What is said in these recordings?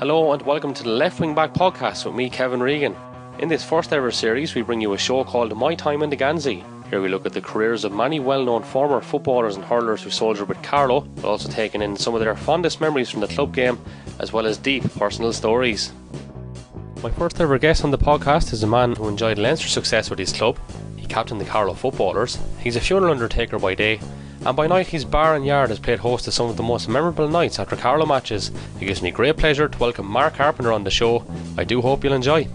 Hello and welcome to the Left Wing Back podcast with me, Kevin Regan. In this first ever series, we bring you a show called My Time in the Geansaí. Here we look at the careers of many well known former footballers and hurlers who soldiered with Carlow, but also taking in some of their fondest memories from the club game, as well as deep personal stories. My first ever guest on the podcast is a man who enjoyed Leinster's success with his club. He captained the Carlow footballers. He's a funeral undertaker by day, and by night his bar and yard has played host to some of the most memorable nights after Carlow matches. It gives me great pleasure to welcome Mark Carpenter on the show. I do hope you'll enjoy.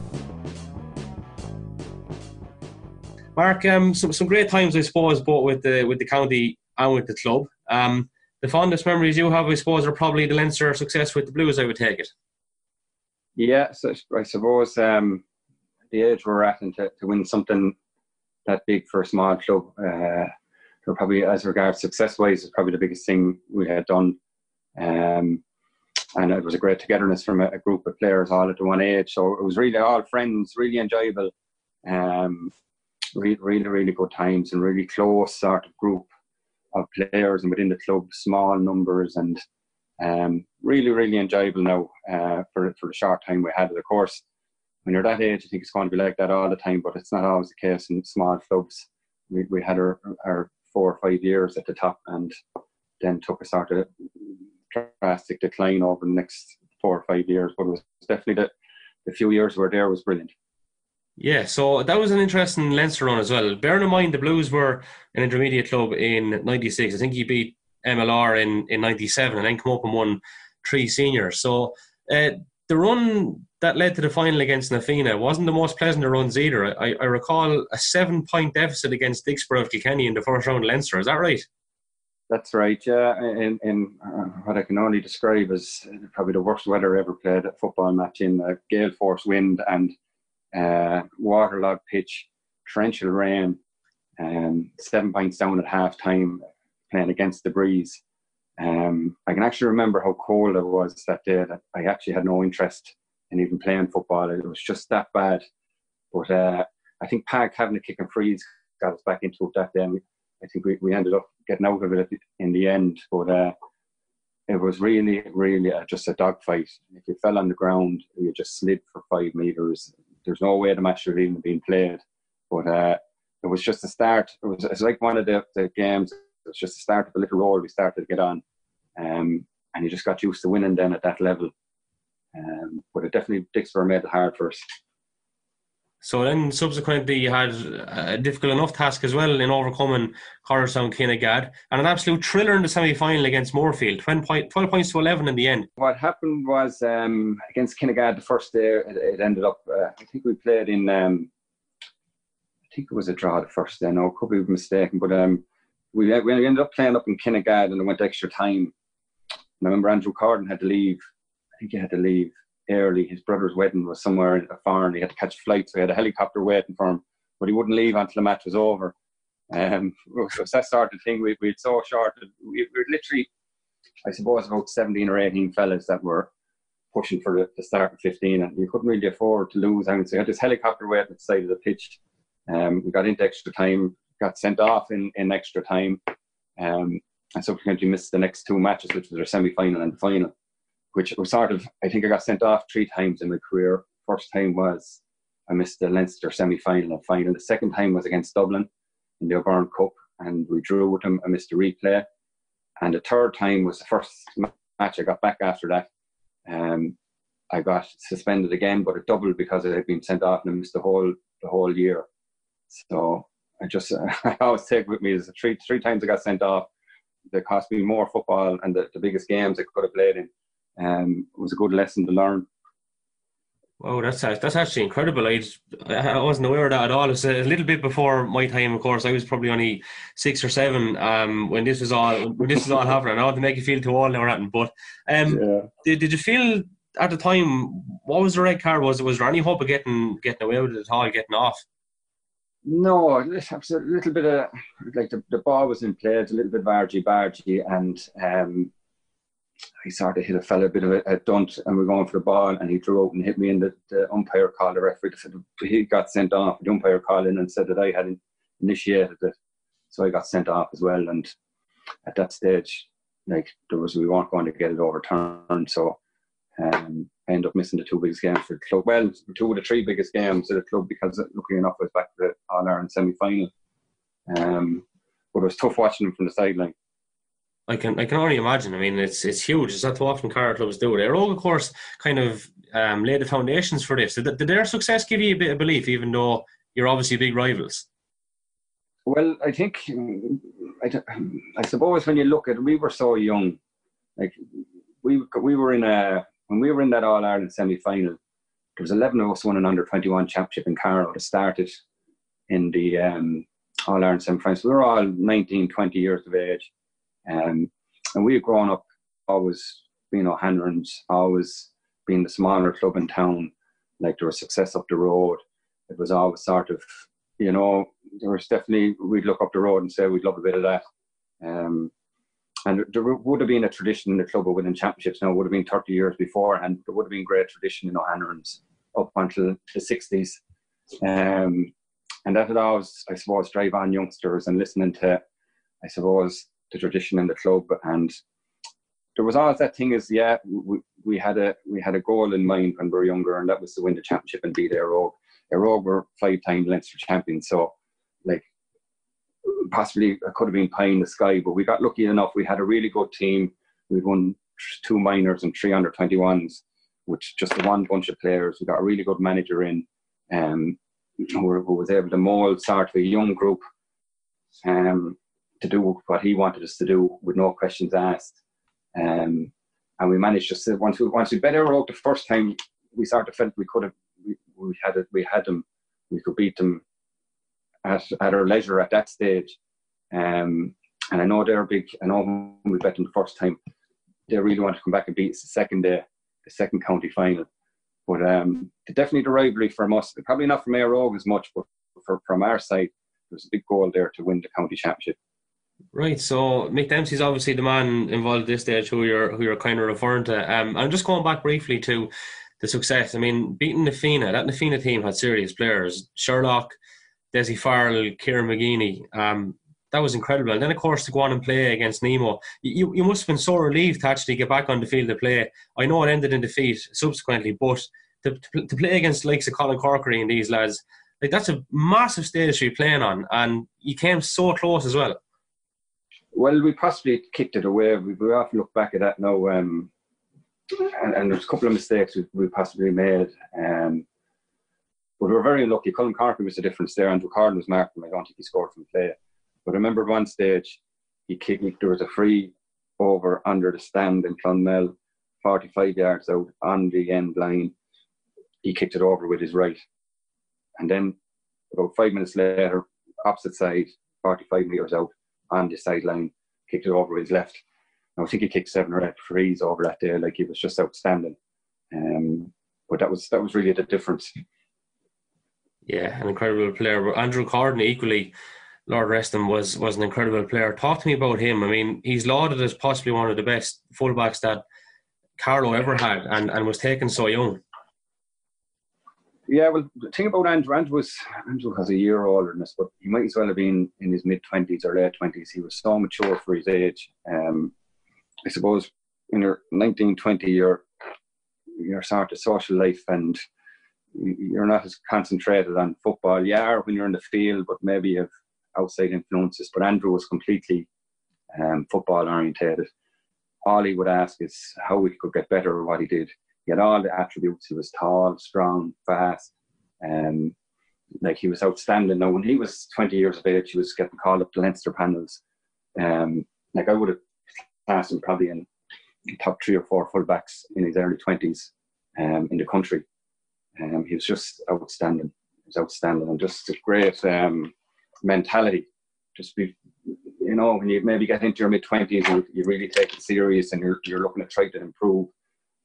Mark, um, some, some great times, I suppose, both with the with the county and with the club. Um, the fondest memories you have, I suppose, are probably the Leinster success with the Blues. I would take it. Yeah, so I suppose um, the age we're at and to, to win something that big for a small club, uh, probably as regards success wise, is probably the biggest thing we had done. Um, and it was a great togetherness from a, a, group of players all at the one age. So it was really all friends, really enjoyable. Um, really, really, really good times and really close sort of group of players and within the club, small numbers and um, really, really enjoyable now uh, for for the short time we had. Of course, when you're that age, I think it's going to be like that all the time, but it's not always the case in small clubs. We, we had our, our four or five years at the top and then took a sort of drastic decline over the next four or five years. But it was definitely the, the few years we were there was brilliant. Yeah, so that was an interesting Leinster run as well. Bearing in mind the Blues were an intermediate club in '96. I think he beat MLR in in '97 and then come up and won three seniors. So uh, the run that led to the final against Na Fianna wasn't the most pleasant of runs either. I, I recall a seven point deficit against Dicksboro of Kilkenny in the first round of Leinster. Is that right? That's right, yeah. In uh, what I can only describe as probably the worst weather ever played at football match in a gale force wind and uh, waterlogged pitch, torrential rain, um, seven points down at half time, playing against the breeze. Um, I can actually remember how cold it was that day. That I actually had no interest in even playing football. It was just that bad. But uh, I think Pag having a kick and freeze got us back into it that day. And I think we, we ended up getting out of it in the end. But uh, it was really, really just a dogfight. If you fell on the ground, you just slid for five meters there's no way the match should have even been played. But uh, it was just a start. It was it's like one of the, the games. It was just the start of a little roll we started to get on, um, and you just got used to winning then at that level. Um, but it definitely Dicksboro made it hard for us. So then subsequently you had a difficult enough task as well in overcoming Coralstown Kinnegad and an absolute thriller in the semi-final against Moorefield, 12, point, 12 points to 11 in the end. What happened was um, against Kinnegad the first day it, it ended up, uh, I think we played in, um, I think it was a draw the first day, no, could be mistaken, but um, we, we ended up playing up in Kinnegad and it went extra time. And I remember Andrew Corden had to leave, I think he had to leave early. His brother's wedding was somewhere in a foreign. He had to catch a flight, so he had a helicopter waiting for him, but he wouldn't leave until the match was over. Um, so that sort of thing. We, we had so short. We, we were literally, I suppose, about 17 or 18 fellas that were pushing for the, the start of 15, and you couldn't really afford to lose. I mean, so you had this helicopter waiting at the side of the pitch. Um, we got into extra time, got sent off in, in extra time, um, and subsequently missed the next two matches, which was our semi final and the final which was sort of, I think I got sent off three times in my career. First time was I missed the Leinster semi final and final. The second time was against Dublin in the O'Byrne Cup, and we drew with them. I missed a replay. And the third time was the first match I got back after that. Um, I got suspended again, but it doubled because I had been sent off and I missed the whole the whole year. So I just I always take with me is three three times I got sent off. They cost me more football and the, the biggest games I could have played in um, it was a good lesson to learn. Wow, that's that's actually incredible. I I wasn't aware of that at all. It's a little bit before my time, of course. I was probably only six or seven um, when this was all when this was all happening. I don't want to make you feel too old or anything, but um, yeah. did, did you feel at the time what was the red card? Was was there any hope of getting getting away with it at all, getting off? No, a little bit of like the, the ball was in play, it's a little bit of argy bargy, and um, he sort of hit a fella a bit of a, a dunt and we're going for the ball and he drew out and hit me and the, the umpire called the referee he got sent off the umpire called in and said that I had initiated it so I got sent off as well and at that stage like there was we weren't going to get it overturned so Um, I ended up missing the two biggest games for the club. Well, two of the three biggest games of the club because, luckily enough, I was back to the All Ireland semi final. Um, but it was tough watching them from the sideline. I can I can only imagine. I mean, it's it's huge. It's not too often car clubs do it. Og, of course, kind of um, laid the foundations for this. Did, did their success give you a bit of belief, even though you're obviously big rivals? Well, I think I, I suppose when you look at, we were so young. Like we we were in a when we were in that All Ireland semi final. There was eleven of us won an under twenty one championship in Carlow that started in the um, All Ireland semi final. So we were all 19, 20 years of age um, and we had grown up always being O'Hanlon's, always being the smaller club in town. Like there was success up the road. It was always sort of, you know, there was definitely, we'd look up the road and say we'd love a bit of that. Um, and there would have been a tradition in the club of winning championships now, would have been 30 years before, and there would have been great tradition in O'Hanlon's up until the 60s. Um, and that always, I suppose, drive on youngsters and listening to, I suppose, the tradition in the club and there was always that thing is yeah we, we had a we had a goal in mind when we were younger and that was to win the championship and beat Eire Og. Aero were five time Leinster champions so possibly could have been pie in the sky but we got lucky enough we had a really good team. We'd won two minors and three under 21s which just one bunch of players. We got a really good manager in um, who, who was able to mold sort of a young group um, to do what he wanted us to do with no questions asked. Um, and we managed just to, once we once we better wrote the first time, we started of felt we could have we, we had it we had them. We could beat them at at our leisure at that stage. Um, and I know they're big. I know we bet them the first time. They really want to come back and beat us the second day, the second county final. But um, definitely the rivalry from us, probably not from Og as much, but for, from our side, there's a big goal there to win the county championship. Right, so Mick Dempsey's obviously the man involved at this stage who you're who you're kind of referring to. Um, I'm just going back briefly to the success. I mean, beating Na Fianna, that Na Fianna team had serious players: Sherlock, Dessie Farrell, Kieran McGeeney. Um, that was incredible. And then, of course, to go on and play against Nemo, you, you must have been so relieved to actually get back on the field to play. I know it ended in defeat subsequently, but to, to, to play against the likes of Colin Corkery and these lads, like that's a massive stage be playing on, and you came so close as well. Well, we possibly kicked it away. We, we often look back at that now, um, and, and, there's a couple of mistakes we, we possibly made. Um, but we are very lucky. Colin Carter was the difference there. Andrew Carden was marked, and I don't think he scored from play. But I remember one stage, he kicked, there was a free over under the stand in Clonmel, 45 yards out on the end line. He kicked it over with his right. And then about five minutes later, opposite side, 45 metres out, on the sideline, kicked it over with his left. I think he kicked seven or eight frees over that day. Like he was just outstanding. Um, but that was that was really the difference. Yeah, an incredible player. But Andrew Carden equally, Lord rest him, was was an incredible player. Talk to me about him. I mean, he's lauded as possibly one of the best fullbacks that Carlow ever had, and, and was taken so young. Yeah, well, the thing about Andrew, Andrew was Andrew has a year older than us, but he might as well have been in his mid twenties or late twenties. He was so mature for his age. Um, I suppose in your 19, 20, your your sort of social life and you're not as concentrated on football. You are when you're in the field, but maybe you have outside influences. But Andrew was completely um, football orientated. All he would ask is how he could get better at what he did he had all the attributes. He was tall, strong, fast, and um, like he was outstanding. Now, when he was 20 years of age, he was getting called up to Leinster panels. Um, like I would have classed him probably in top three or four fullbacks in his early 20s um, in the country. Um, he was just outstanding. He was outstanding and just a great um, mentality. Just be, you know, when you maybe get into your mid 20s, you, you really take it serious and you're, you're looking to try to improve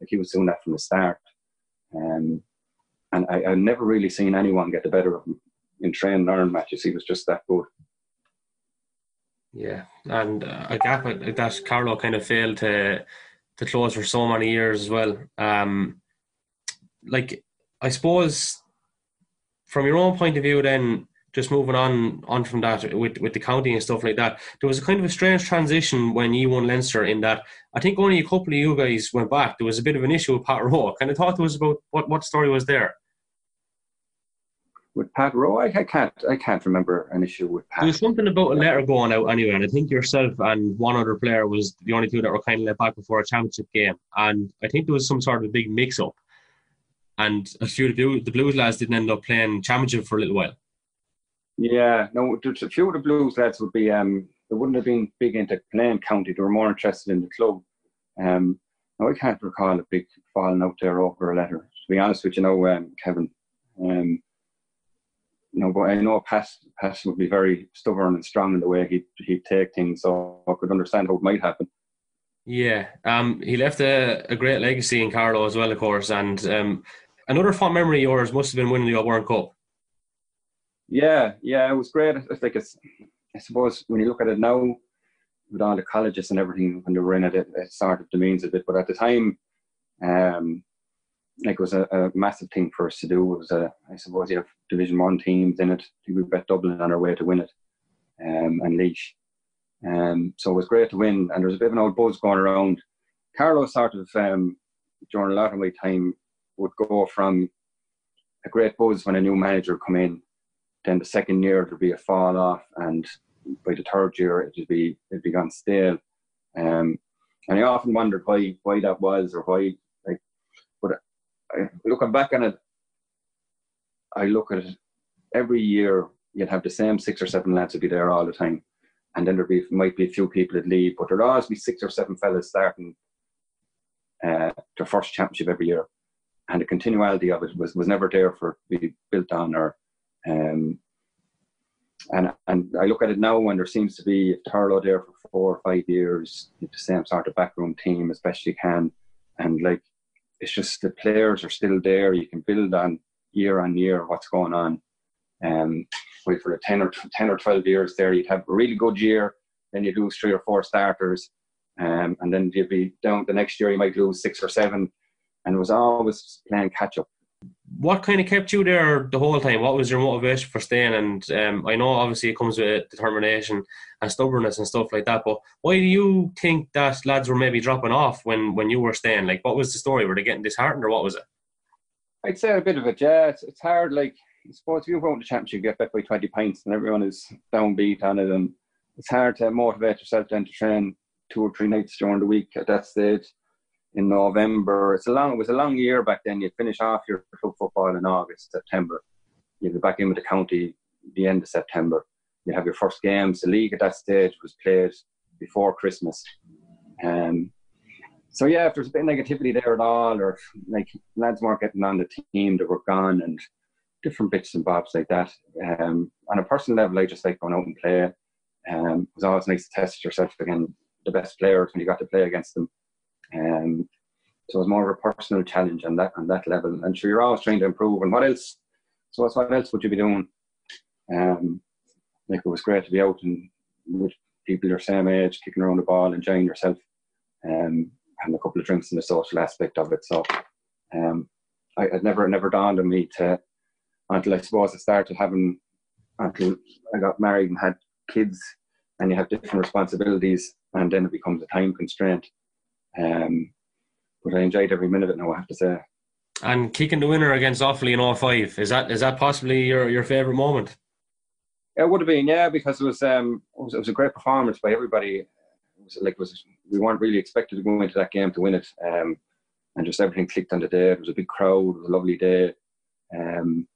like he was doing that from the start. Um, and I, I've never really seen anyone get the better of him in training iron matches. He was just that good. Yeah, and uh, a gap that Carlow kind of failed to to close for so many years as well. Um, like I suppose from your own point of view, then just moving on on from that with with the county and stuff like that, there was a kind of a strange transition when you won Leinster in that I think only a couple of you guys went back. There was a bit of an issue with Pat Rowe. Kind of thought it was about what what story was there. With Pat Rowe, I, I can't I can't remember an issue with Pat. There was something about a letter going out anyway, and I think yourself and one other player was the only two that were kind of let back before a championship game, and I think there was some sort of a big mix up, and a few of the, the Blues lads didn't end up playing championship for a little while. Yeah, no, a few of the Blues lads would be, um, they wouldn't have been big into playing county. They were more interested in the club. Um, no, I can't recall a big falling out there over a letter. To be honest with you, know, um, Kevin. Um, no, but I know Pat, Pat would be very stubborn and strong in the way he'd, he'd take things, so I could understand how it might happen. Yeah, um, he left a, a great legacy in Carlow as well, of course, and um, another fond memory of yours must have been winning the O'Byrne Cup. Yeah, yeah, it was great. It's like it's, I suppose when you look at it now, with all the colleges and everything when they were in it, it, it sort of demeans a bit. But at the time, um, like it was a, a, massive thing for us to do. It was a, I suppose you have Division One teams in it. we bet Dublin on our way to win it, um, and Laois. Um, so it was great to win, and there was a bit of an old buzz going around. Carlow sort of um, during a lot of my time would go from a great buzz when a new manager come in then the second year there'd be a fall off, and by the third year it'd be it'd be gone stale. Um, and I often wondered why why that was, or why like. But I, looking back on it, I look at it every year. You'd have the same six or seven lads would be there all the time, and then there'd be might be a few people that leave, but there'd always be six or seven fellas starting uh, their first championship every year, and the continuality of it was was never there for be built on or um, and and I look at it now when there seems to be Turlough there for four or five years, the same sort of backroom team as best you can, and like it's just the players are still there. You can build on year on year what's going on. Um, wait for the 10 or 10 or 12 years there, you'd have a really good year, then you'd lose three or four starters, um, and then you'd be down the next year, you might lose six or seven, and it was always playing catch up what kind of kept you there the whole time? What was your motivation for staying? And um, I know obviously it comes with determination and stubbornness and stuff like that. But why do you think that lads were maybe dropping off when when you were staying? Like, what was the story? Were they getting disheartened, or what was it? I'd say a bit of it. Yeah, it's, it's hard. Like, I suppose if you won the championship, you get bet by twenty points, and everyone is downbeat on it, and it's hard to motivate yourself then to train two or three nights during the week at that stage in November. It's a long. It was a long year back then. You'd finish off your club football in August, September. You'd be back in with the county the end of September. You'd have your first games. The league at that stage was played before Christmas. Um, so yeah, if there's a bit of negativity there at all, or like lads weren't getting on the team, they were gone, and different bits and bobs like that. Um, on a personal level, I just like going out and play. Um, it was always nice to test yourself against the best players when you got to play against them. Um, so it's more of a personal challenge on that on that level. And sure, you're always trying to improve. And what else? So what else would you be doing? Um, like it was great to be out and with people your same age, kicking around the ball, enjoying yourself, um, having a couple of drinks in the social aspect of it. So um, I had never never dawned on me to until I suppose I started having until I got married and had kids, and you have different responsibilities, and then it becomes a time constraint. Um, but I enjoyed every minute of it now, I have to say. And kicking the winner against Offaly in all 05, is that is that possibly your, your favourite moment? It would have been, yeah, because it was um it was, it was a great performance by everybody. It was like it was we weren't really expected to go into that game to win it. Um, and just everything clicked on the day. It was a big crowd. It was a lovely day. Um,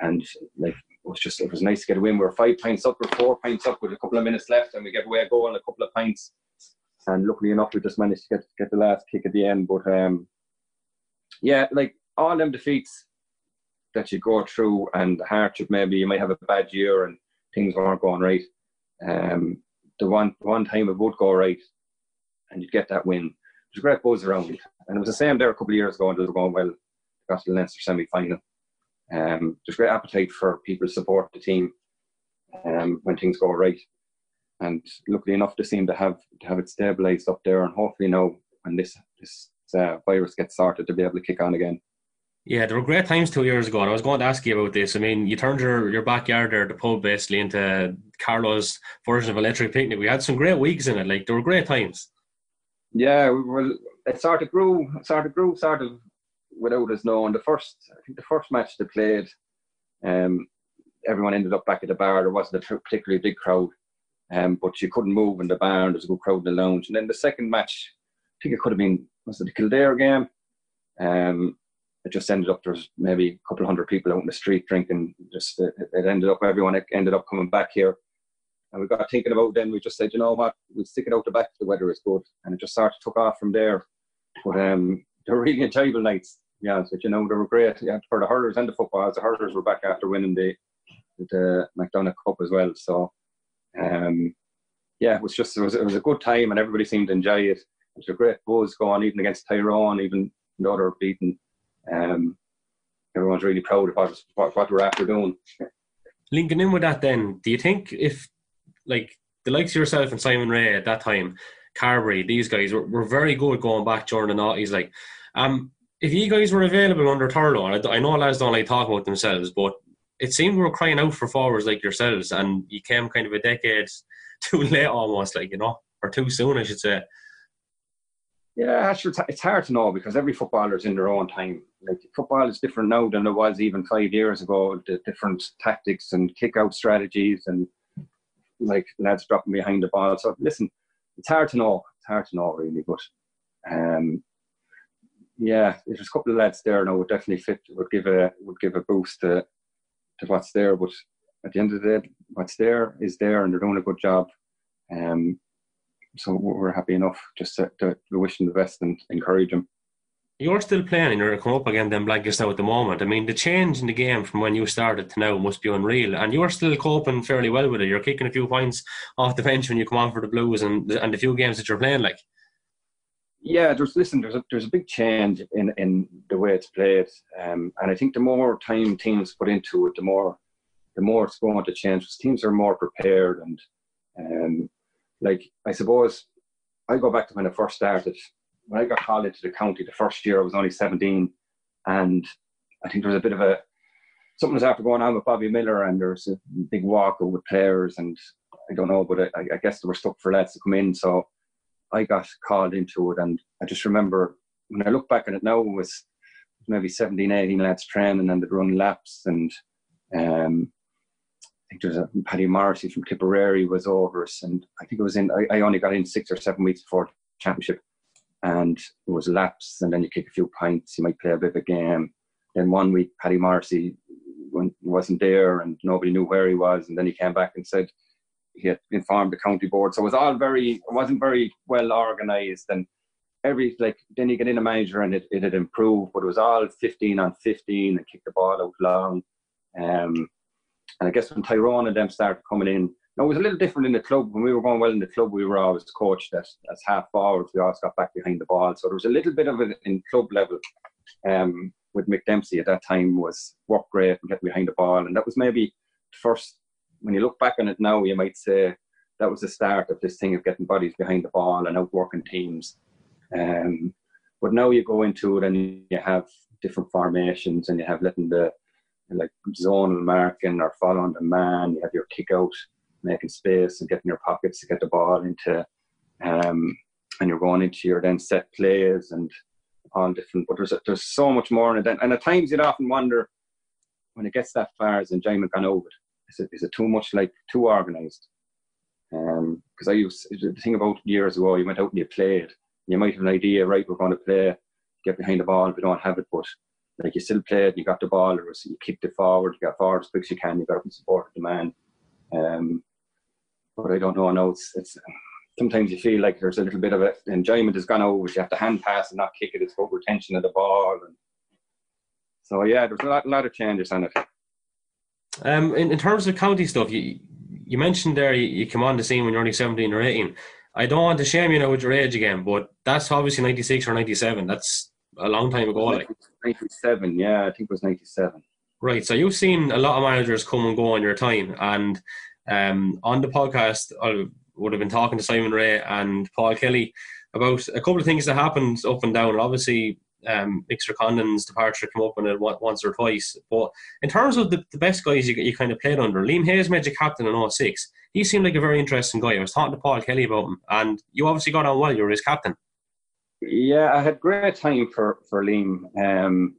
and like it was just it was nice to get a win. We were five pints up or four pints up with a couple of minutes left, and we get away a goal and a couple of pints and luckily enough, we just managed to get get the last kick at the end. But um, yeah, like all them defeats that you go through, and the hardship maybe you might have a bad year and things aren't going right. Um, the one one time it would go right, and you'd get that win. There's great buzz around, and it was the same there a couple of years ago, and it was going well. Got to the Leinster semi final. Um, there's great appetite for people to support the team um, when things go right and luckily enough, they seem to have to have it stabilised up there, and hopefully now when this this uh, virus gets sorted, to be able to kick on again. Yeah, there were great times two years ago, and I was going to ask you about this. I mean, you turned your, your backyard there, the pub, basically into Carlow's version of electric picnic. We had some great weeks in it. Like there were great times. Yeah, well, it sort of grew, sort of grew, sort of without us knowing. The first, I think, the first match they played, um, everyone ended up back at the bar. There wasn't a particularly big crowd, um, but you couldn't move in the bar. There was a good crowd in the lounge. And then the second match, I think it could have been was it the Kildare game? Um, it just ended up there was maybe a couple of hundred people out in the street drinking. Just it, it ended up everyone ended up coming back here, and we got thinking about. Then we just said, you know what, we'll stick it out the back. The weather is good, and it just sort of took off from there. But um, they were really enjoyable nights. Yeah, but you know they were great. Yeah, for the hurlers and the footballers. The hurlers were back after winning the the McDonagh Cup as well. So, um, yeah, it was just it was it was a good time, and everybody seemed to enjoy it. It was a great buzz going, even against Tyrone, even though they were beaten um, everyone's really proud of what, what, what we're after doing. Linking in with that, then, do you think if, like, the likes of yourself and Simon Rea at that time, Carberry, these guys were, were very good going back during the noughties. Like, um, if you guys were available under Turlough, and I, I know lads don't like talking about themselves, but it seemed we were crying out for forwards like yourselves, and you came kind of a decade too late almost, like, you know, or too soon, I should say. Yeah. It's hard to know because every footballer is in their own time. Like football is different now than it was even five years ago. The different tactics and kick-out strategies and like lads dropping behind the ball. So listen, it's hard to know. It's hard to know really, but um, yeah, there's a couple of lads there now would definitely fit. Would give a would give a boost to to what's there. But at the end of the day, what's there is there, and they're doing a good job. Um, so we're happy enough just to, to, wish them the best and encourage them. You're still playing you're come up again then Blankets now at the moment. I mean, the change in the game from when you started to now must be unreal. And you're still coping fairly well with it. You're kicking a few points off the bench when you come on for the Blues and, and the few games that you're playing like. Yeah, there's listen. There's a there's a big change in in the way it's played, um, and I think the more time teams put into it, the more the more it's going to change. Because teams are more prepared, and um, like I suppose I go back to when I first started. When I got called into the county the first year, I was only 17, and I think there was a bit of a something was after going on with Bobby Miller, and there was a big walk with players, and I don't know, but I, I guess they were stuck for lads to come in, so I got called into it, and I just remember when I look back at it now, it was maybe 17, 18 lads training, and they'd run laps, and um, I think there was a Paddy Morrissey from Tipperary was over us, and I think it was in. I, I, only got in six or seven weeks before the championship, and it was laps, and then you kick a few pints, you might play a bit of a game. Then one week, Paddy Morrissey wasn't there, and nobody knew where he was, and then he came back and said he had informed the county board. So it was all very, it wasn't very well organised, and every like then you get in a manager and it, it had improved, but it was all 15 on 15 and kick the ball out long. Um, and I guess when Tyrone and them started coming in, now it was a little different in the club. When we were going well in the club, we were always coached as, as half forwards. We always got back behind the ball. So there was a little bit of it in club level um, with Mick Dempsey at that time was work great and get behind the ball. And that was maybe the first, when you look back on it now, you might say that was the start of this thing of getting bodies behind the ball and outworking teams. Um, but now you go into it and you have different formations and you have letting the like zonal marking or following the man. You have your kick out, making space and getting your pockets to get the ball into, um, and you're going into your then set plays and all different. But there's there's so much more in it, and at times you'd often wonder when it gets that far, is enjoyment gone over it? Is it is it too much like too organised? Because um, I used the thing about years ago, you went out and you played. You might have an idea, right? We're going to play, get behind the ball. If we don't have it, but like you still played, you got the ball, or you kicked it forward, you got forward as quick as you can, you got up and supported the man. Um, but I don't know. I know it's, it's sometimes you feel like there's a little bit of a, enjoyment has gone over. You have to hand pass and not kick it. It's about retention of the ball. And so yeah, there's a lot, a lot of changes on it. Um, in, in terms of county stuff, you you mentioned there you, you come on the scene when you're only 17 or 18. I don't want to shame you now with your age again, but that's obviously 96 or 97. That's a long time ago. Like 97, yeah, I think it was 97. Right, so you've seen a lot of managers come and go in your time, and um, on the podcast, I would have been talking to Simon Rea and Paul Kelly about a couple of things that happened up and down. Obviously, um, Mixer Condon's departure come up on it once or twice. But in terms of the, the best guys you, you kind of played under, Liam Hayes made you captain in 06. He seemed like a very interesting guy. I was talking to Paul Kelly about him, and you obviously got on well. You were his captain. Yeah, I had great time for for Liam. Um,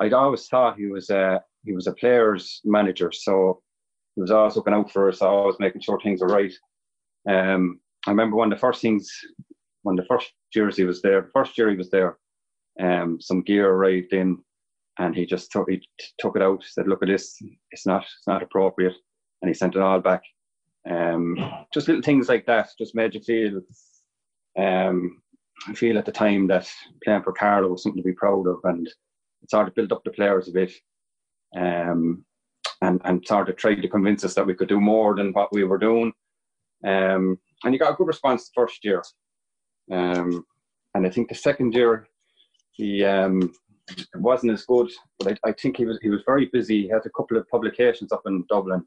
I'd always thought he was a he was a player's manager, so he was always looking out for us, always making sure things were right. Um, I remember one of the first things, one of the first years he was there, first year he was there, um, some gear arrived in, and he just took he t- took it out, said, "Look at this, it's not it's not appropriate," and he sent it all back. Um, just little things like that just made you feel. Um, I feel at the time that playing for Carlow was something to be proud of, and it sort of built up the players a bit, um, and and sort of to convince us that we could do more than what we were doing. Um, and you got a good response the first year, um, and I think the second year he um, wasn't as good, but I, I, think he was he was very busy. He had a couple of publications up in Dublin.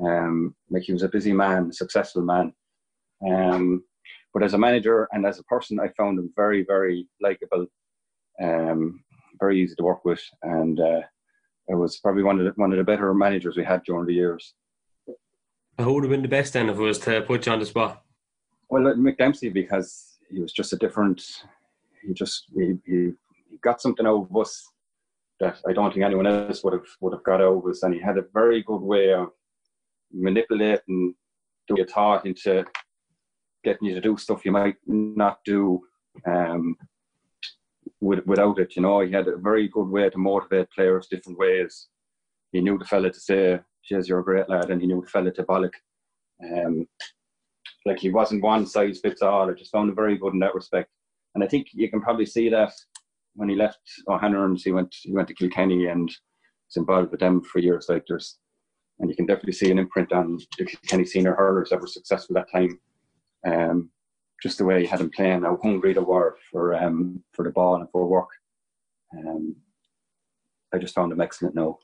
Um, like he was a busy man, a successful man. Um, but as a manager and as a person, I found him very, very likable, um, very easy to work with, and uh, it was probably one of the, one of the better managers we had during the years. Who would have been the best then if it was to put you on the spot? Well, Mick Dempsey because he was just a different. He just he, he got something out of us that I don't think anyone else would have would have got out of us, and he had a very good way of manipulating your thought into getting you to do stuff you might not do um, with, without it. You know, he had a very good way to motivate players different ways. He knew the fella to say, "Cheers, you're a great lad," and he knew the fella to bollock. Um, like he wasn't one size fits all. I just found him very good in that respect. And I think you can probably see that when he left O'Hanlon's, he went he went to Kilkenny and was involved with them for years. Like there's, and you can definitely see an imprint on the Kilkenny senior hurlers that were successful that time. Um, just the way he had him playing, how hungry they were for um, for the ball and for work. Um, I just found him excellent now.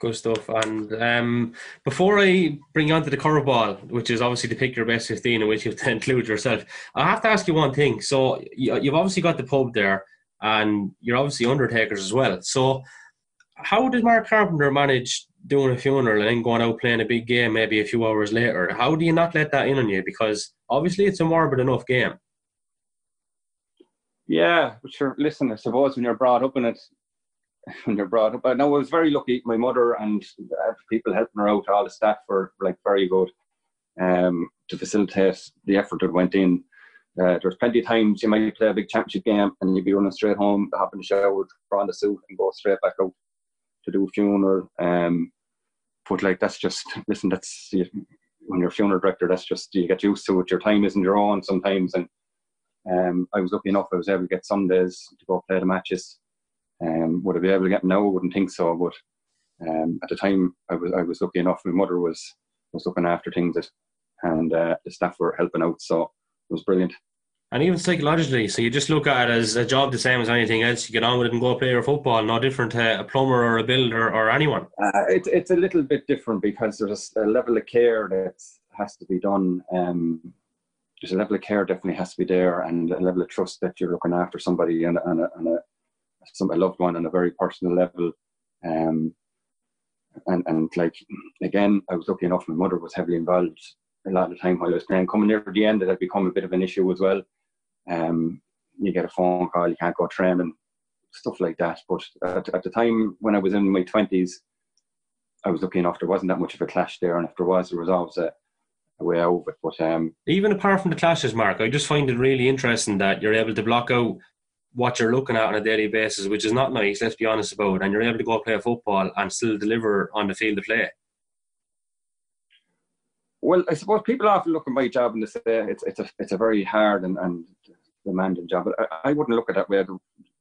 Good stuff. And um, before I bring you on to the curveball, which is obviously to pick your best 15, in which you have to include yourself, I have to ask you one thing. So you've obviously got the pub there, and you're obviously undertakers as well. So how did Mark Carpenter manage doing a funeral and then going out playing a big game maybe a few hours later? How do you not let that in on you? Because obviously it's a morbid enough game. Yeah, but sure. Listen, I suppose when you're brought up in it, when you're brought up, no, I was very lucky. My mother and people helping her out, all the staff were like very good um, to facilitate the effort that went in. Uh, there's plenty of times you might play a big championship game and you'd be running straight home, hop in the shower, throw on the suit, and go straight back out to do a funeral. Um, but like that's just listen, that's when you're a funeral director, that's just you get used to it. Your time isn't your own sometimes, and um, I was lucky enough I was able to get some days to go play the matches. Um, would I be able to get now? I wouldn't think so, but um, at the time I was I was lucky enough. My mother was was looking after things, that, and uh, the staff were helping out, so it was brilliant. And even psychologically, so you just look at it as a job the same as anything else. You get on with it and go play your football, no different to a plumber or a builder or anyone. Uh, it's it's a little bit different because there's a level of care that has to be done. Um, there's a level of care definitely has to be there, and a level of trust that you're looking after somebody and, and, a, and a, some a loved one on a very personal level. Um, and and like again, I was lucky enough. My mother was heavily involved a lot of the time while I was playing. Coming near the end, it had become a bit of an issue as well. Um, you get a phone call, you can't go training, stuff like that. But at, at the time when I was in my twenties, I was lucky enough. There wasn't that much of a clash there, and if there was, there was always a, a way out of it. But um, even apart from the clashes, Mark, I just find it really interesting that you're able to block out what you're looking at on a daily basis, which is not nice. Let's be honest about, it, and you're able to go play football and still deliver on the field of play. Well, I suppose people often look at my job and they say it's it's a it's a very hard and, and demanding job. But I, I wouldn't look at that way.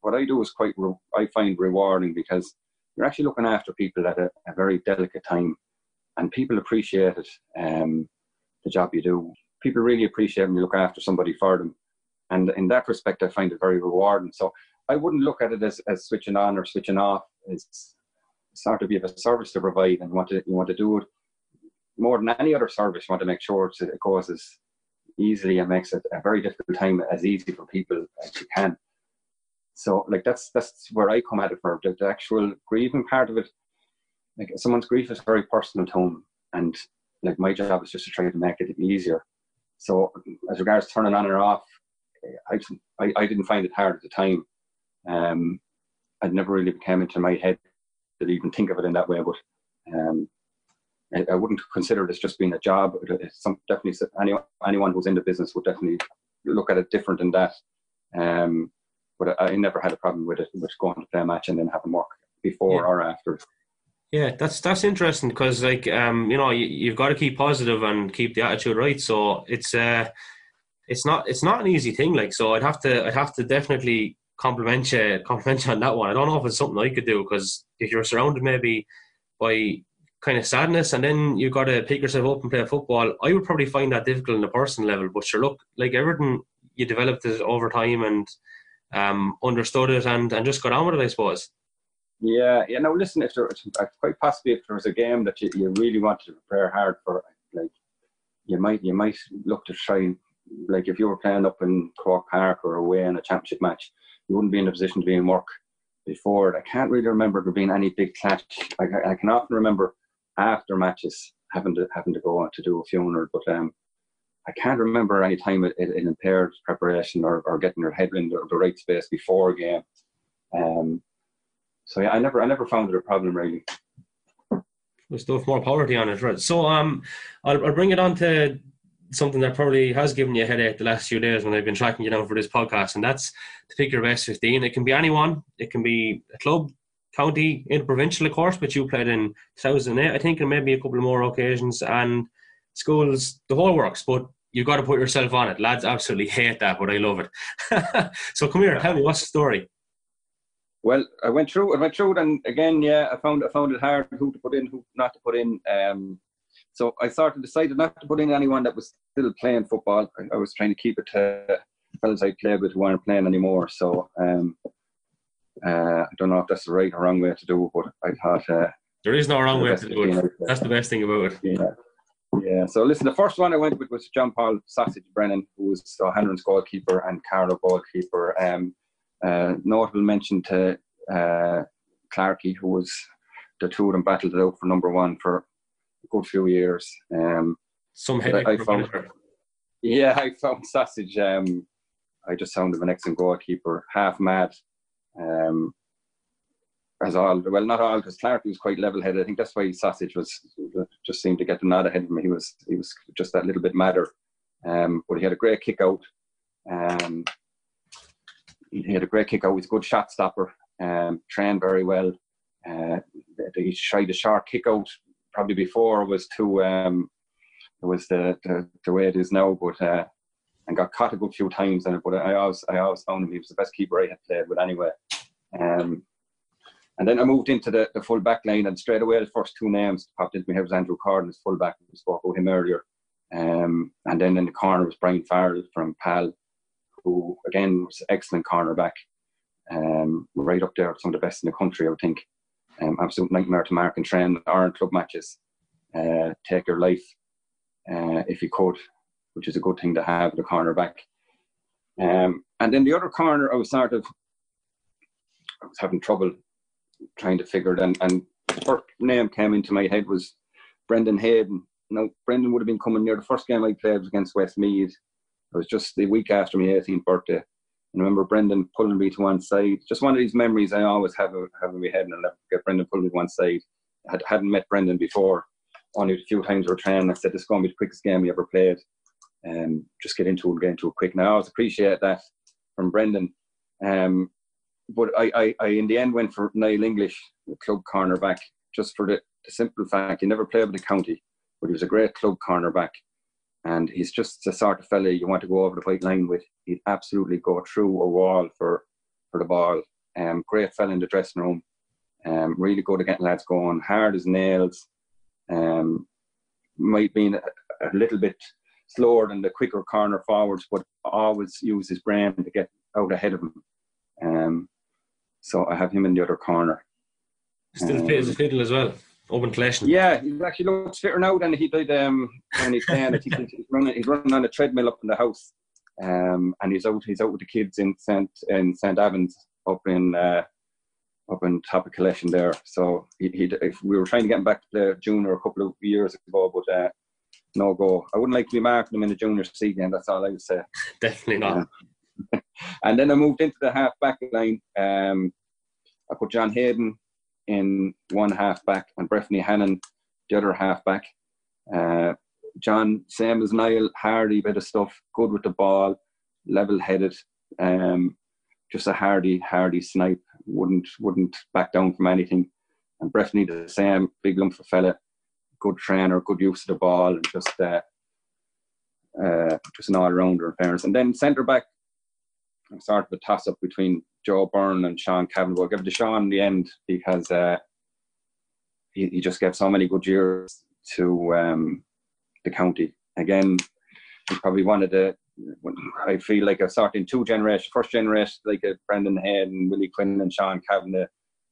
What I do is quite re- I find rewarding because you're actually looking after people at a, a very delicate time, and people appreciate it. Um, the job you do, people really appreciate when you look after somebody for them, and in that respect, I find it very rewarding. So I wouldn't look at it as, as switching on or switching off. It's sort of you have a service to provide and you want to you want to do it more than any other service. You want to make sure it goes as easily and makes it a very difficult time as easy for people as you can. So like that's that's where I come at it for the, the actual grieving part of it. Like someone's grief is very personal to them, and like my job is just to try to make it easier. So as regards turning on or off, I, I, I didn't find it hard at the time. Um, I'd never really came into my head to even think of it in that way, but um, I, I, wouldn't consider this just being a job. It's some, definitely anyone, anyone who's in the business would definitely look at it different than that. Um, but I, I, never had a problem with it, with going to play a match and then having work before yeah. or after. Yeah, that's that's interesting because like um you know you, you've got to keep positive and keep the attitude right. So it's uh it's not it's not an easy thing. Like so, I'd have to I'd have to definitely compliment you compliment you on that one. I don't know if it's something I could do because if you're surrounded maybe by kind of sadness and then you got to pick yourself up and play football, I would probably find that difficult on a personal level. But sure, look, like everything, you developed it over time and um, understood it and, and just got on with it, I suppose. Yeah, yeah. No, listen, if there, quite possibly if there was a game that you, you really wanted to prepare hard for, like you might you might look to try like if you were playing up in Croke Park or away in a championship match, you wouldn't be in a position to be in work before it. I can't really remember there being any big clash. I, I can often remember after matches having to having to go on to do a funeral, but um, I can't remember any time it, it, it impaired preparation or, or getting your head in the, the right space before a game. Um, so yeah, I never I never found it a problem really. There's stuff more poverty on it, right? So um, I'll, I'll bring it on to something that probably has given you a headache the last few days when I've been tracking you down for this podcast, and that's to pick your best 15. It can be anyone, it can be a club, county, provincial, of course, but you played in 2008, I think, and maybe a couple more occasions, and schools, the whole works, but you've got to put yourself on it. Lads absolutely hate that, but I love it. so come here, tell me, what's the story? Well, I went through. I went through it, and again, yeah, I found I found it hard who to put in, who not to put in. Um, so I sort of decided not to put in anyone that was still playing football. I, I was trying to keep it to fellas I played with who weren't playing anymore. So um, uh, I don't know if that's the right or wrong way to do it, but I thought uh, there is no wrong way to do it. That's the best thing about it. Yeah. Yeah, so listen, the first one I went with was John Paul Sausage Brennan, who was the Hanlon's goalkeeper and Carlow goalkeeper. Um, uh, notable mention to uh, Clarkey, who was the two of them battled it out for number one for a good few years. Um, Some headache. I found, yeah, I found Sausage. Um, I just found him an excellent goalkeeper, half mad. Um, as all well, not all, because Clark was quite level-headed. I think that's why Sausage was just seemed to get the nod ahead of him. He was he was just that little bit madder, um, but he had a great kick out. Um, he had a great kick out. He's a good shot stopper. Um, trained very well. Uh, he tried a short kick out probably before was too um, it was the, the, the way it is now, but uh, and got caught a good few times it. But I always I always found him he was the best keeper I had played with anyway. Um, and then I moved into the, the full back line, and straight away the first two names popped into my head was Andrew Corden as full back. We spoke about him earlier. Um, and then in the corner was Brian Farrell from PAL, who again was an excellent cornerback, um, right up there, some of the best in the country, I would think. Um, absolute nightmare to mark and train Iron club matches. Uh, take your life uh, if you could, which is a good thing to have the cornerback. Um, and then the other corner, I was sort of, I was having trouble trying to figure it. And, and first name came into my head was Brendan Hayden. Now, Brendan would have been coming near the first game I played was against Westmeath. It was just the week after my 18th birthday. And I remember Brendan pulling me to one side. Just one of these memories I always have of, in my head. And never forget Brendan pulling me to one side. I had, hadn't met Brendan before. Only a few times we were training. I said, this is going to be the quickest game we ever played. Um, just get into it, get into it quick. Now, I always appreciate that from Brendan. Um, but I, I, I, in the end went for Niall English, the club cornerback, just for the, the simple fact he never played with the county, but he was a great club cornerback. And he's just the sort of fella you want to go over the white line with. He'd absolutely go through a wall for, for the ball. Um, great fella in the dressing room. Um, really good at getting lads going, hard as nails. Um, might be a, a little bit slower than the quicker corner forwards, but always use his brain to get out ahead of him. Um, so I have him in the other corner. Still fit as a fiddle as well. Open collection. Yeah, he actually looks fitter now than he did um, when he's playing. I think he's running, he's running on a treadmill up in the house, um, and he's out. He's out with the kids in Saint in Saint Evans up in uh, up in top of collection there. So he, he we were trying to get him back to play junior a couple of years ago, but uh, no go. I wouldn't like to be marking him in the junior C game. That's all I would say. Definitely not. and then I moved into the half back line. Um, I put John Hayden in one half back and Breffney Hannon the other half back. Uh, John, same as Niall, hardy bit of stuff, good with the ball, level headed, um, just a hardy, hardy snipe. Wouldn't wouldn't back down from anything. And Breffney the same, big lump of fella, good trainer, good use of the ball, and just uh, uh, just an all rounder in fairness. And then centre back, I'm sort of a toss up between Joe Byrne and Sean Kavanagh. I'll give it to Sean in the end because uh, he, he just gave so many good years to um, the county. Again, he probably one of the I feel like I've started in two generations. First generation, like a Brendan Head and Willie Quinn and Sean Kavanagh,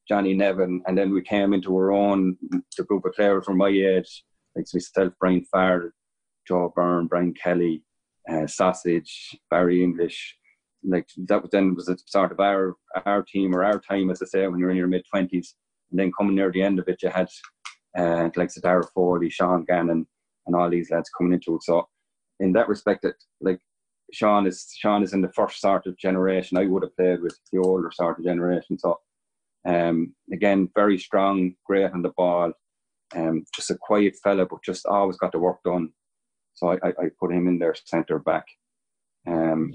Johnny Nevin, and then we came into our own the group of players from my age, like myself, Brian Farrell, Joe Byrne, Brian Kelly, uh, Sausage, Barry English. Like that was then was a sort of our our team or our time, as I say, when you're in your mid twenties. And then coming near the end of it, you had uh, like Sadara Foley, Sean Gannon, and all these lads coming into it. So in that respect, that like Sean is Sean is in the first sort of generation. I would have played with the older sort of generation. So um, again, very strong, great on the ball. Um, just a quiet fella, but just always got the work done. So I, I, I put him in there centre back. Um,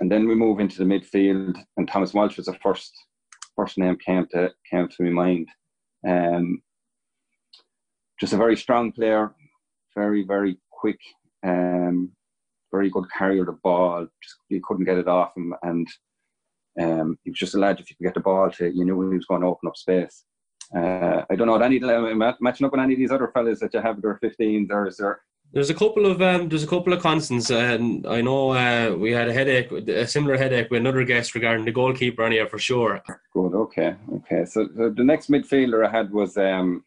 and then we move into the midfield, and Thomas Walsh was the first first name came to came to my mind. Um, just a very strong player, very very quick, um, very good carrier of the ball. Just you couldn't get it off him, and um, he was just a lad. If you could get the ball to, you knew he was going to open up space. Uh, I don't know. What any matching up with any of these other fellas that you have their 15s, or is there there's a couple of um, there's a couple of constants, and I know uh, we had a headache, a similar headache with another guest regarding the goalkeeper, Anya, for sure. Good. Okay. Okay. So, so the next midfielder I had was um,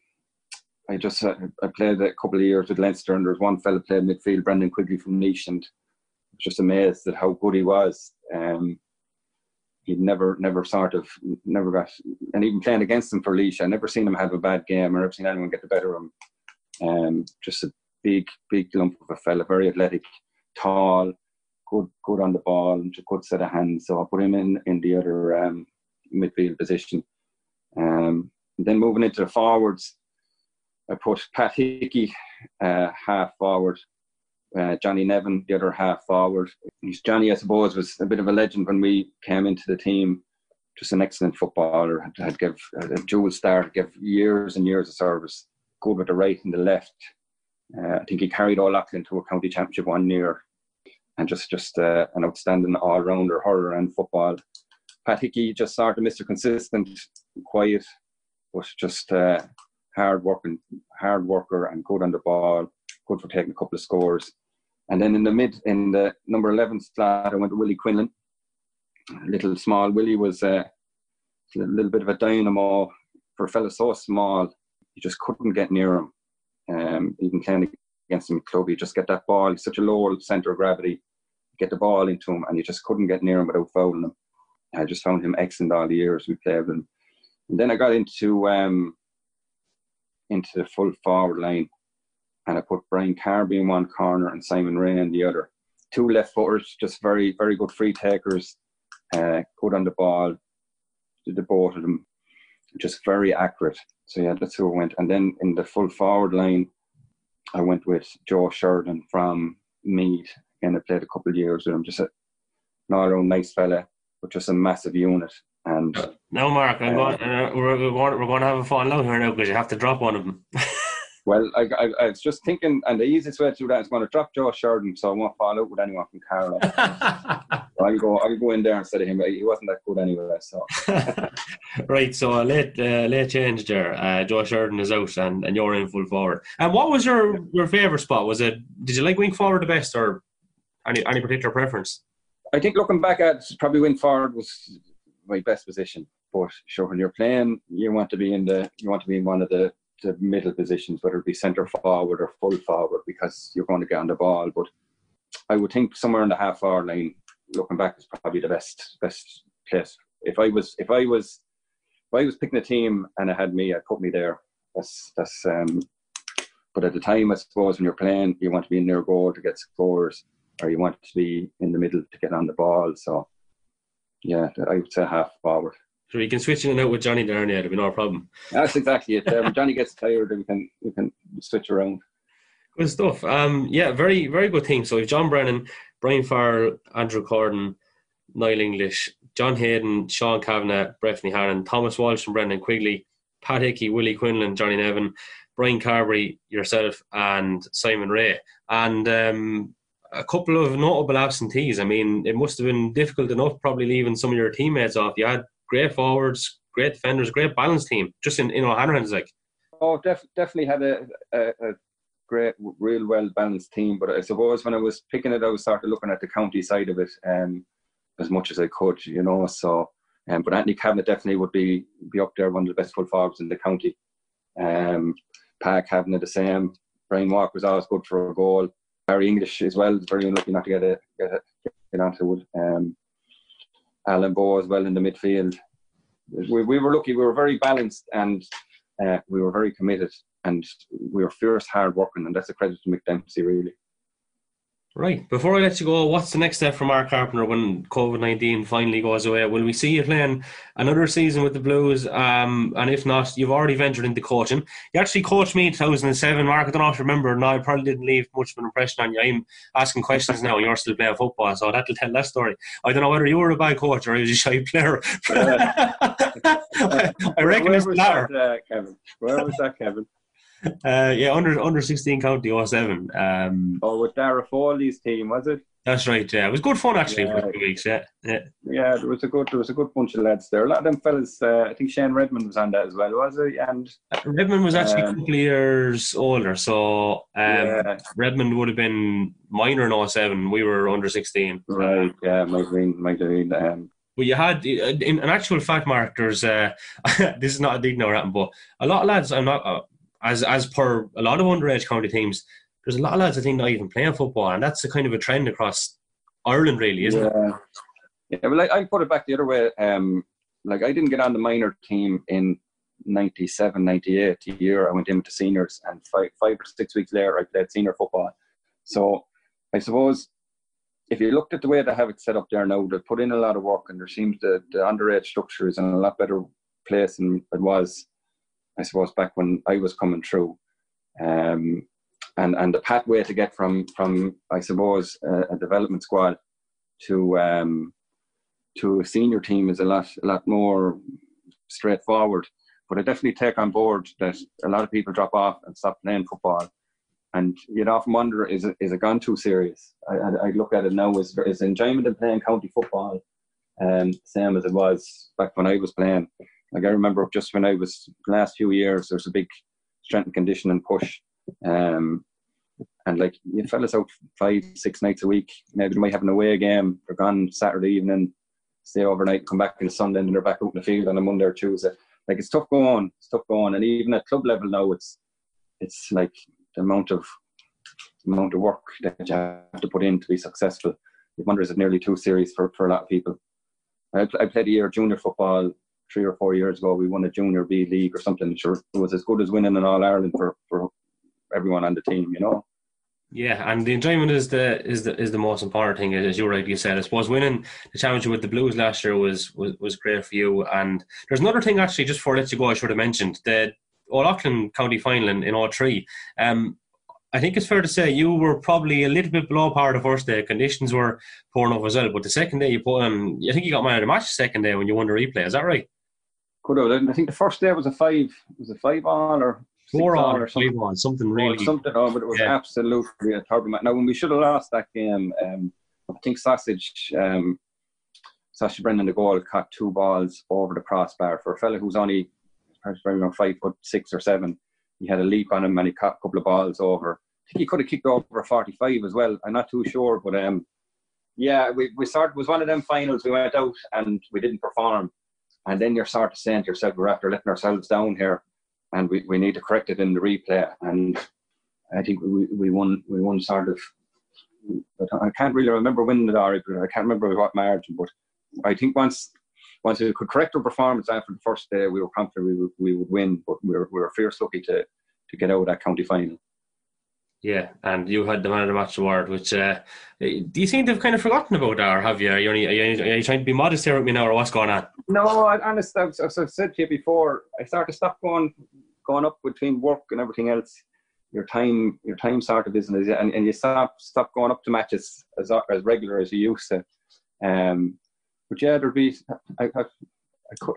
I just uh, I played a couple of years with Leinster, and there was one fella played midfield, Brendan Quigley from Laois, and I was just amazed at how good he was. Um, he'd never, never sort of, never got, and even playing against him for Laois, I never seen him have a bad game or never seen anyone get the better of him. Um, just a big, big lump of a fella, very athletic, tall, good, good on the ball, and a good set of hands. So I put him in in the other um, midfield position. Um, then moving into the forwards, I put Pat Hickey uh, half forward, uh, Johnny Nevin the other half forward. He's Johnny, I suppose, was a bit of a legend when we came into the team. Just an excellent footballer. Had, had give a dual star, give years and years of service. Good with the right and the left. Uh, I think he carried Old Leighlin to a county championship one year, and just just uh, an outstanding all rounder, hurler and football. Pat Hickey just sort of Mr. Consistent, quiet, but just uh, hard working, hard worker and good on the ball, good for taking a couple of scores. And then in the mid, in the number 11 slot, I went to Willie Quinlan. Little small Willie was uh, a little bit of a dynamo for a fella so small. You just couldn't get near him um, even playing against him club, you just get that ball, he's such a low centre of gravity, get the ball into him, and you just couldn't get near him without fouling him. I just found him excellent all the years we played with him. And then I got into um, into the full forward line, and I put Brian Carberry in one corner and Simon Rea in the other. Two left footers, just very very good free takers, uh, good on the ball. Did the both of them, just very accurate. So yeah, that's who I went. And then in the full forward line, I went with Joe Sheridan from Meath, Again, I played a couple of years with him. Just a, an all-round nice fella, but just a massive unit. And no, Mark, I'm uh, going, uh, we're, we're, going, we're going to have a fun out here now because you have to drop one of them. Well, I, I, I, was just thinking, and the easiest way to do that is going to drop Joe Sheridan, so I won't fall out with anyone from Carlow. I'll go, I'll go in there instead of him. He wasn't that good anyway. So, right. So a late, uh, late change there. Uh, Joe Sheridan is out, and, and you're in full forward. And what was your your favourite spot? Was it? Did you like wing forward the best, or any any particular preference? I think looking back at probably wing forward was my best position. But sure, when you're playing, you want to be in the you want to be in one of the the middle positions, whether it be centre forward or full forward, because you're going to get on the ball. But I would think somewhere in the half hour line, looking back, is probably the best best place if I was if I was if I was picking a team and it had me, I'd put me there. That's that's. Um, but at the time, I suppose when you're playing, you want to be near goal to get scores, or you want to be in the middle to get on the ball. So, yeah, I would say half forward. So you can switch in and out with Johnny there, yeah, there'll be no problem. That's exactly it. Um, Johnny gets tired, we can we can switch around. Good stuff. Um, yeah, very very good team. So John Brennan, Brian Farrell, Andrew Corden, Niall English, John Hayden, Sean Kavanagh, Breffney Hannon, Thomas Walsh and Brendan Quigley, Pat Hickey, Willie Quinlan, Johnny Nevin, Brian Carberry, yourself, and Simon Rea. And um, a couple of notable absentees. I mean, it must have been difficult enough probably leaving some of your teammates off. You had great forwards, great defenders, great balanced team, just in, in O'Hanrahan's like. Oh, def- definitely had a, a, a great, real well balanced team. But I suppose when I was picking it, I was sort of looking at the county side of it um, as much as I could, you know. So, um, but Anthony Kavanagh definitely would be be up there, one of the best full forwards in the county. Um, Pat Kavanagh the same. Brian Walk was always good for a goal. Harry English as well, very unlucky not to get it, get it, get onto it. Um, Alan Bowe as well in the midfield. We, we were lucky. We were very balanced and uh, we were very committed and we were fierce, hard working, and that's a credit to Mick Dempsey, really. Right. Before I let you go, what's the next step for Mark Carpenter when COVID nineteen finally goes away? Will we see you playing another season with the Blues? Um, and if not, you've already ventured into coaching. You actually coached me in two thousand and seven, Mark. I don't know if you remember. No, I probably didn't leave much of an impression on you. I'm asking questions now, and you're still playing football, so that'll tell that story. I don't know whether you were a bad coach or a shy player. I reckon Where it's latter. uh, Kevin? Where was that, Kevin? Uh, yeah, under under sixteen county 07. Um, Oh, with Dara Foley's team, was it? that's right. Yeah, it was good fun actually for Yeah. a few weeks. Yeah, yeah. Yeah, there was a good there was a good bunch of lads there. A lot of them fellas. Uh, I think Shane Redmond was on that as well, was he? And Redmond was actually a Um, couple of years older, so um, yeah, Redmond would have been minor in 07. We were under 16. right, yeah, might have been, might have been. Um, But you had, in in actual fact, Mark, there's, uh, this is not a dig anything, but a lot of lads, I'm not, uh, as as per a lot of underage county teams, there's a lot of lads I think not even playing football, and that's a kind of a trend across Ireland, really, isn't it? yeah. Yeah, well, I, I put it back the other way. Um, like I didn't get on the minor team in 97, 98 the year I went into seniors, and five, five or six weeks later I played senior football. So I suppose if you looked at the way they have it set up there now, they've put in a lot of work, and there seems the the underage structure is in a lot better place than it was, I suppose, back when I was coming through. Um, and and the pathway to get from from I suppose uh, a development squad to um, to a senior team is a lot a lot more straightforward. But I definitely take on board that a lot of people drop off and stop playing football, and you'd often wonder is it is it gone too serious? I, I, I look at it now as is enjoyment in playing county football, um, same as it was back when I was playing. Like I remember just when I was last few years, there's a big strength and conditioning push. Um, and like you fellas out five, six nights a week, maybe they might have an away game, they're gone Saturday evening, stay overnight, come back on Sunday, and they're back out in the field on a Monday or Tuesday. Like it's tough going, it's tough going, and even at club level now, it's it's like the amount of the amount of work that you have to put in to be successful. You wonder is it nearly too serious for, for a lot of people. I, I played a year junior football three or four years ago. We won a junior B league or something. Sure, it was as good as winning an All Ireland for for everyone on the team. You know. Yeah, and the enjoyment is the is the is the most important thing, as you rightly said. I suppose winning the championship with the Blues last year was was, was great for you. And there's another thing actually, just before I let you go, I should have mentioned the Old Leighlin County Final in, in all three. Um, I think it's fair to say you were probably a little bit below par the first day. Conditions were poor enough as well, but the second day you put on, I think you got man of the match the second day when you won the replay. Is that right? Could have. I think the first day was a five. Was a five on or Four on or something? five on, something really. something. Oh, but it was Yeah. absolutely a terrible match. Now, when we should have lost that game, um, I think Sausage, um, Sausage Brendan, the goal, caught two balls over the crossbar for a fella who's only five foot six or seven. He had a leap on him and he caught a couple of balls over. I think he could have kicked over a 45 as well. I'm not too sure, but um, yeah, we, we started, it was one of them finals. We went out and we didn't perform. And then you're sort of saying to yourself, we're after letting ourselves down here and we, we need to correct it in the replay. And I think we, we won we won sort of. but I can't really remember winning the Ari, but I can't remember what margin. But I think once once we could correct our performance after the first day, we were confident we would, we would win, but we were, we were fierce lucky to, to get out of that county final. Yeah, and you had the man of the match award, which uh, do you think they've kind of forgotten about that, or have you? Are you, only, are you, are you trying to be modest here with me now, or what's going on? No, honestly, as I've said to you before, I started to stop going going up between work and everything else. Your time, your time sort of and, and you stop stop going up to matches as as regular as you used to. Um, but yeah, there'd be I, I,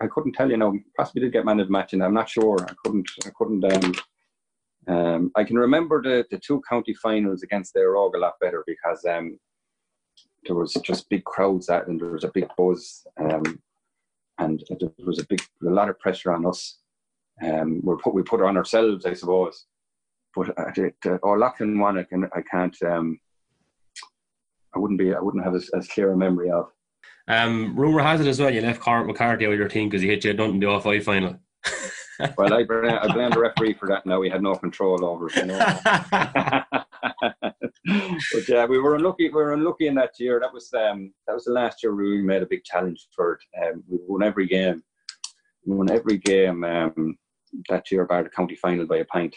I, couldn't tell you now. Possibly did get man of the match, and I'm not sure. I couldn't I couldn't um, um, I can remember the, the two county finals against the Rogue a lot better because um, there was just big crowds at and there was a big buzz um, and there was a big a lot of pressure on us. Um, we put we put it on ourselves, I suppose. But uh, Old Leighlin one, I can I can't um, I wouldn't be I wouldn't have as, as clear a memory of. Um, rumor has it as well you left Cormac McCarthy out of your team because he hit you nothing in the off I final well, I blame, I blame the referee for that. Now we had no control over it. You know? but yeah, we were unlucky. We were unlucky in that year. That was um, that was the last year we made a big challenge for it. Um, we won every game. We won every game um, that year, by the county final by a pint.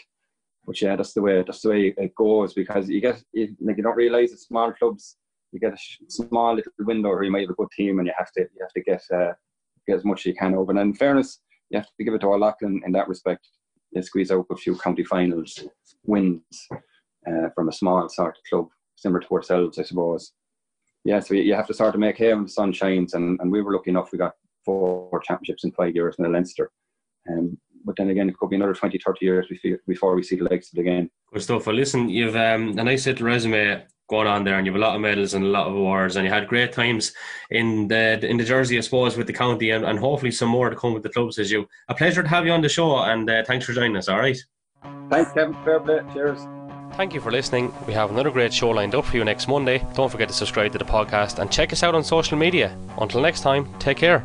But yeah, that's the way that's the way it goes because you get you, like you don't realise it's small clubs. You get a small little window where you might have a good team, and you have to you have to get uh, get as much as you can over. And in fairness, you have to give it to Old Leighlin in that respect. They squeeze out a few county finals wins uh, from a small sort of club, similar to ourselves, I suppose. Yeah, so you have to start to make hay when the sun shines, and, and we were lucky enough. We got four championships in five years in the Leinster. Um, but then again, it could be another 20, 30 years before we see the legs of it again. Good stuff. Well, listen, you've um, a nice little resume going on there, and you have a lot of medals and a lot of awards, and you had great times in the in the jersey, I suppose, with the county, and, and hopefully some more to come with the clubs. As you, a pleasure to have you on the show, and uh, thanks for joining us. All right. Thanks, Kevin. Fair play. Cheers. Thank you for listening. We have another great show lined up for you next Monday. Don't forget to subscribe to the podcast and check us out on social media. Until next time, take care.